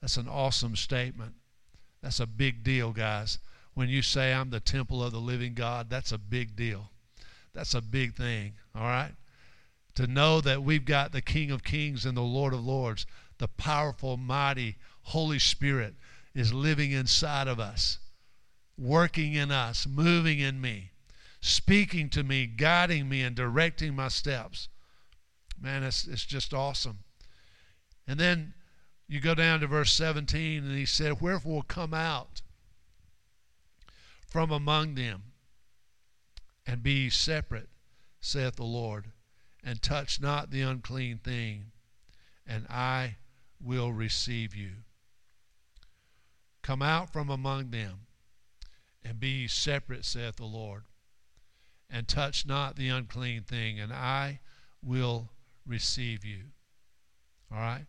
That's an awesome statement. That's a big deal, guys. When you say I'm the temple of the living God, that's a big deal. That's a big thing, all right? To know that we've got the King of Kings and the Lord of Lords, the powerful, mighty Holy Spirit is living inside of us, working in us, moving in me, speaking to me, guiding me, and directing my steps. Man, it's, it's just awesome. And then you go down to verse 17, and he said, Wherefore come out from among them and be separate, saith the Lord, and touch not the unclean thing, and I will receive you. Come out from among them and be separate, saith the Lord, and touch not the unclean thing, and I will receive you. All right?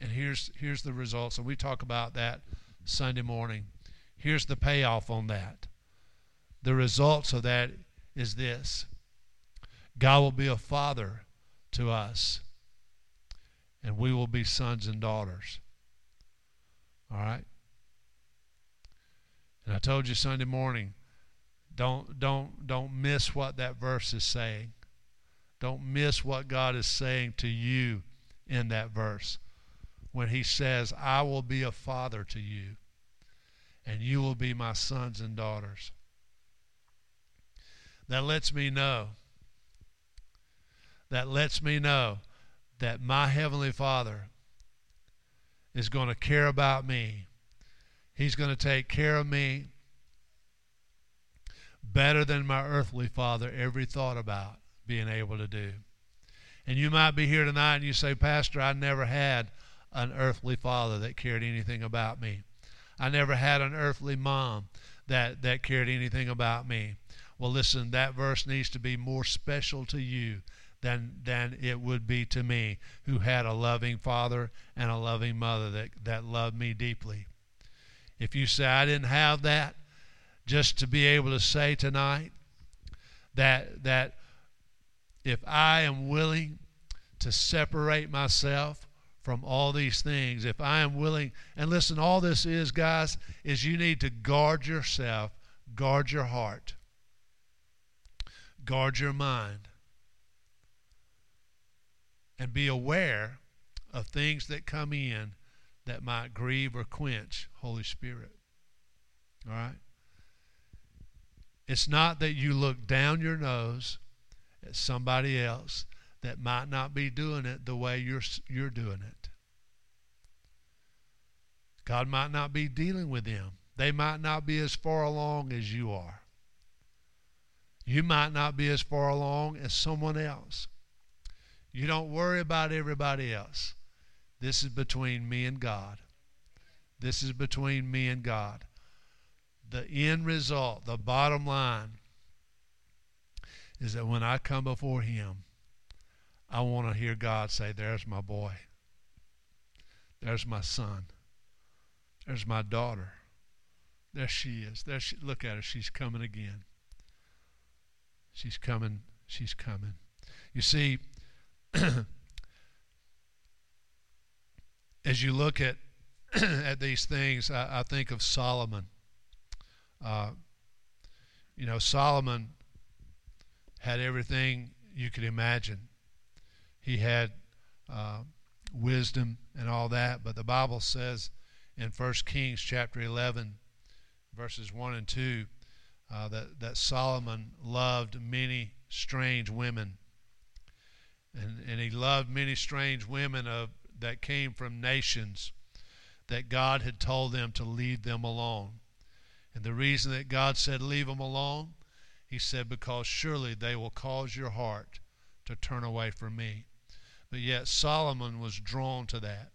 And here's here's the results. And we talk about that Sunday morning. Here's the payoff on that. The results of that is this God will be a father to us, and we will be sons and daughters. All right? And I told you Sunday morning, don't don't don't miss what that verse is saying. Don't miss what God is saying to you in that verse when he says, I will be a father to you, and you will be my sons and daughters. That lets me know, that lets me know that my Heavenly Father is going to care about me. He's going to take care of me better than my earthly father ever thought about being able to do. And you might be here tonight and you say, Pastor, I never had an earthly father that cared anything about me. I never had an earthly mom that, that cared anything about me. Well, listen, that verse needs to be more special to you than, than it would be to me, who had a loving father and a loving mother that, that loved me deeply. If you say, I didn't have that, just to be able to say tonight that, that if I am willing to separate myself from all these things, if I am willing, and listen, all this is, guys, is you need to guard yourself, guard your heart, guard your mind, and be aware of things that come in that might grieve or quench Holy Spirit. All right? It's not that you look down your nose at somebody else that might not be doing it the way you're, you're doing it. God might not be dealing with them. They might not be as far along as you are. You might not be as far along as someone else. You don't worry about everybody else. This is between me and God. This is between me and God. The end result, the bottom line, is that when I come before Him, I want to hear God say, There's my boy. There's my son. There's my daughter. There she is. There she look at her. She's coming again. She's coming. She's coming. You see, <clears throat> as you look at <clears throat> at these things, I, I think of Solomon. Uh, you know, Solomon had everything you could imagine he had uh, wisdom and all that. But the Bible says in 1 Kings chapter 11, verses 1 and 2, uh, that, that Solomon loved many strange women. And, and he loved many strange women of, that came from nations that God had told them to leave them alone. And the reason that God said, Leave them alone, he said, Because surely they will cause your heart to turn away from me. But yet Solomon was drawn to that.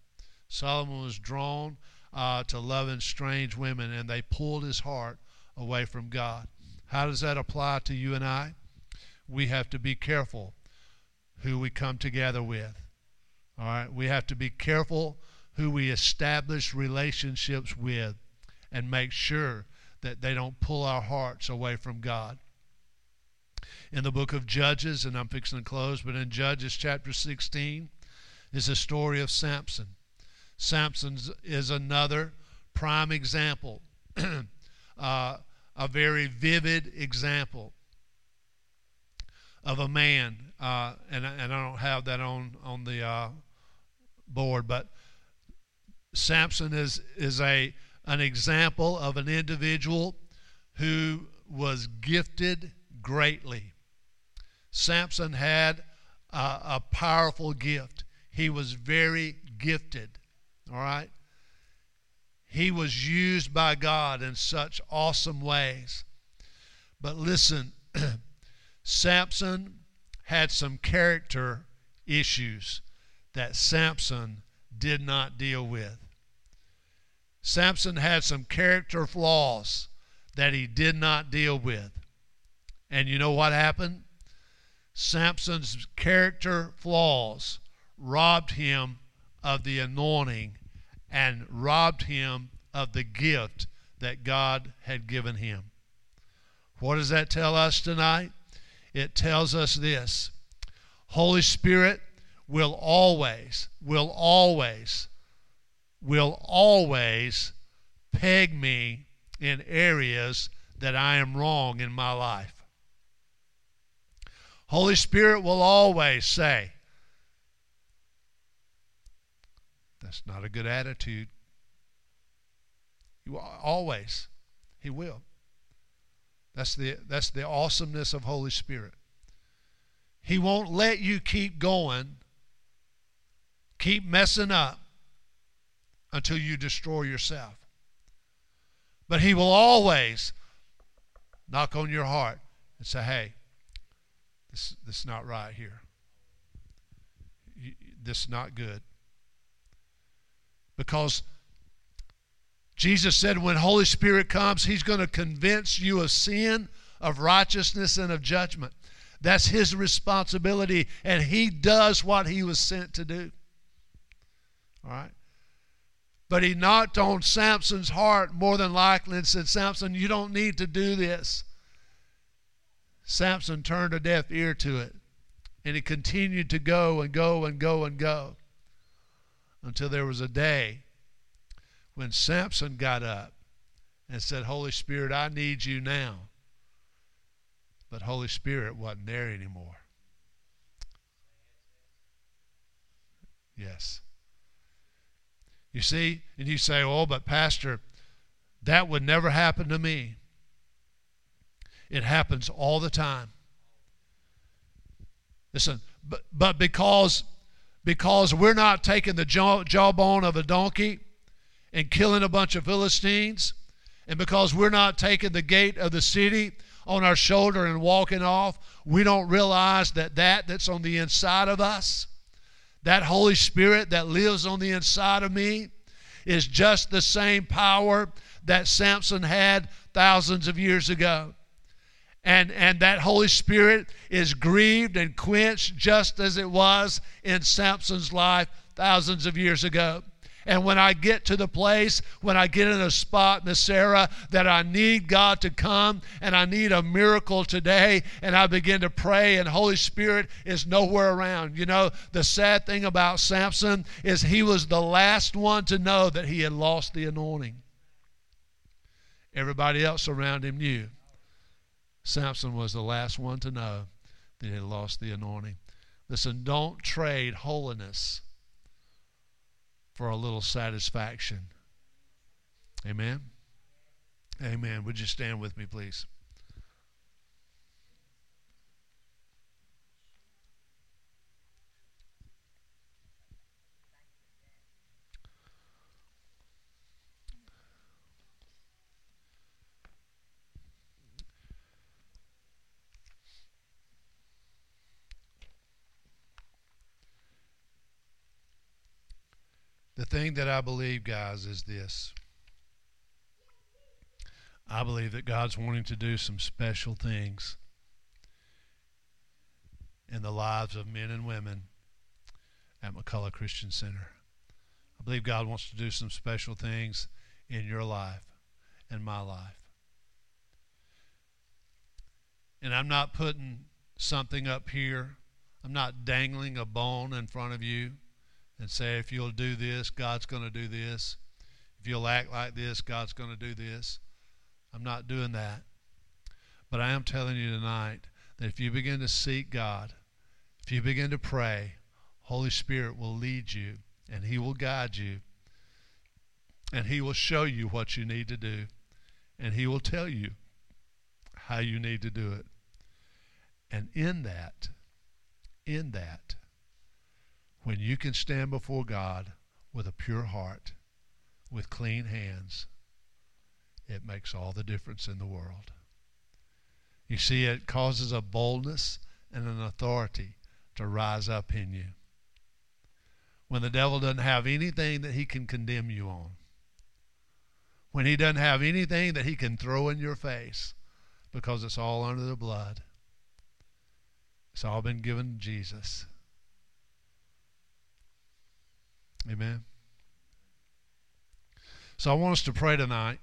Solomon was drawn uh, to loving strange women, and they pulled his heart away from God. How does that apply to you and I? We have to be careful who we come together with. All right, we have to be careful who we establish relationships with and make sure that they don't pull our hearts away from God in the book of Judges, and I'm fixing to close, but in Judges chapter 16 is the story of Samson. Samson is another prime example, <clears throat> uh, a very vivid example of a man, uh, and, and I don't have that on, on the uh, board, but Samson is, is a, an example of an individual who was gifted greatly. Samson had a, a powerful gift. He was very gifted. All right? He was used by God in such awesome ways. But listen, <clears throat> Samson had some character issues that Samson did not deal with. Samson had some character flaws that he did not deal with. And you know what happened? Samson's character flaws robbed him of the anointing and robbed him of the gift that God had given him. What does that tell us tonight? It tells us this Holy Spirit will always, will always, will always peg me in areas that I am wrong in my life. Holy Spirit will always say, That's not a good attitude. You always. He will. That's the that's the awesomeness of Holy Spirit. He won't let you keep going, keep messing up until you destroy yourself. But he will always knock on your heart and say, "Hey, this this is not right here. This is not good." Because Jesus said when Holy Spirit comes, He's going to convince you of sin, of righteousness, and of judgment. That's His responsibility, and He does what He was sent to do. All right? But He knocked on Samson's heart more than likely and said, Samson, you don't need to do this. Samson turned a deaf ear to it, and he continued to go and go and go and go until there was a day when Samson got up and said, Holy Spirit, I need you now. But Holy Spirit wasn't there anymore. Yes. You see, and you say, oh, but Pastor, that would never happen to me. It happens all the time. Listen, but, but because because we're not taking the jaw, jawbone of a donkey and killing a bunch of Philistines, and because we're not taking the gate of the city on our shoulder and walking off, we don't realize that that that's on the inside of us, that Holy Spirit that lives on the inside of me, is just the same power that Samson had thousands of years ago and, and that Holy Spirit is grieved and quenched just as it was in Samson's life thousands of years ago. And when I get to the place, when I get in a spot, Miss Sarah, that I need God to come and I need a miracle today, and I begin to pray, and Holy Spirit is nowhere around. You know, the sad thing about Samson is he was the last one to know that he had lost the anointing. Everybody else around him knew. Samson was the last one to know that he had lost the anointing. Listen, don't trade holiness for a little satisfaction. Amen? Amen. Would you stand with me, please? The thing that I believe, guys, is this. I believe that God's wanting to do some special things in the lives of men and women at McCullough Christian Center. I believe God wants to do some special things in your life and my life. And I'm not putting something up here, I'm not dangling a bone in front of you and say, if you'll do this, God's going to do this. If you'll act like this, God's going to do this. I'm not doing that. But I am telling you tonight that if you begin to seek God, if you begin to pray, Holy Spirit will lead you and He will guide you and He will show you what you need to do and He will tell you how you need to do it. And in that, in that, when you can stand before God with a pure heart, with clean hands, it makes all the difference in the world. You see, it causes a boldness and an authority to rise up in you. When the devil doesn't have anything that he can condemn you on, when he doesn't have anything that he can throw in your face because it's all under the blood, it's all been given to Jesus. Amen. So I want us to pray tonight.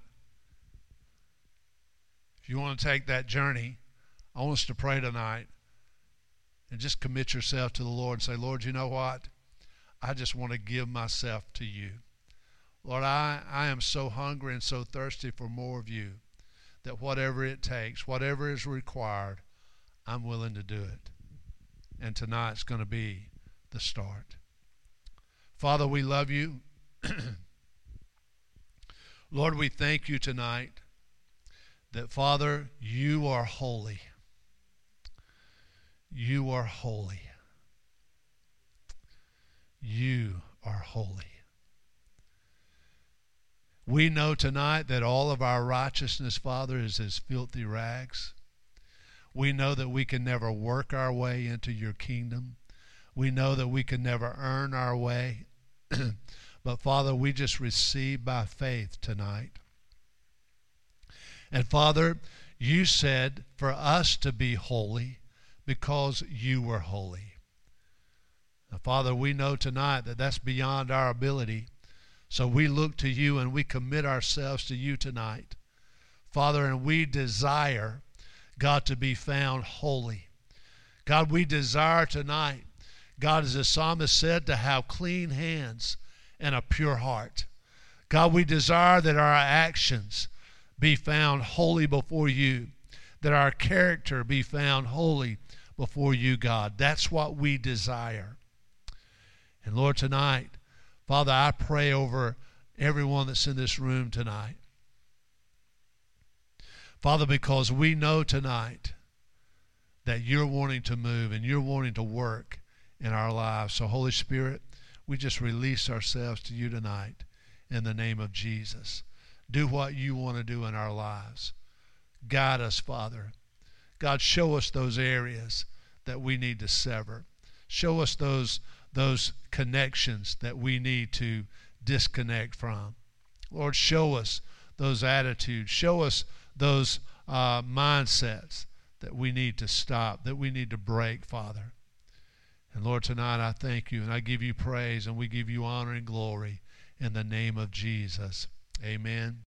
If you want to take that journey, I want us to pray tonight and just commit yourself to the Lord and say, Lord, you know what? I just want to give myself to you. Lord, I, I am so hungry and so thirsty for more of you that whatever it takes, whatever is required, I'm willing to do it. And tonight's going to be the start. Father, we love you. <clears throat> Lord, we thank you tonight that, Father, you are holy. You are holy. You are holy. We know tonight that all of our righteousness, Father, is as filthy rags. We know that we can never work our way into your kingdom. We know that we can never earn our way. <clears throat> but Father, we just receive by faith tonight. And Father, you said for us to be holy because you were holy. Now, Father, we know tonight that that's beyond our ability. So we look to you and we commit ourselves to you tonight. Father, and we desire, God, to be found holy. God, we desire tonight, God, as the psalmist said, to have clean hands and a pure heart. God, we desire that our actions be found holy before you, that our character be found holy before you, God. That's what we desire. And Lord, tonight, Father, I pray over everyone that's in this room tonight. Father, because we know tonight that you're wanting to move and you're wanting to work in our lives. So, Holy Spirit, we just release ourselves to you tonight in the name of Jesus. Do what you want to do in our lives. Guide us, Father. God, show us those areas that we need to sever. Show us those, those connections that we need to disconnect from. Lord, show us those attitudes. Show us those uh, mindsets that we need to stop, that we need to break, Father. And Lord, tonight I thank you and I give you praise and we give you honor and glory in the name of Jesus. Amen.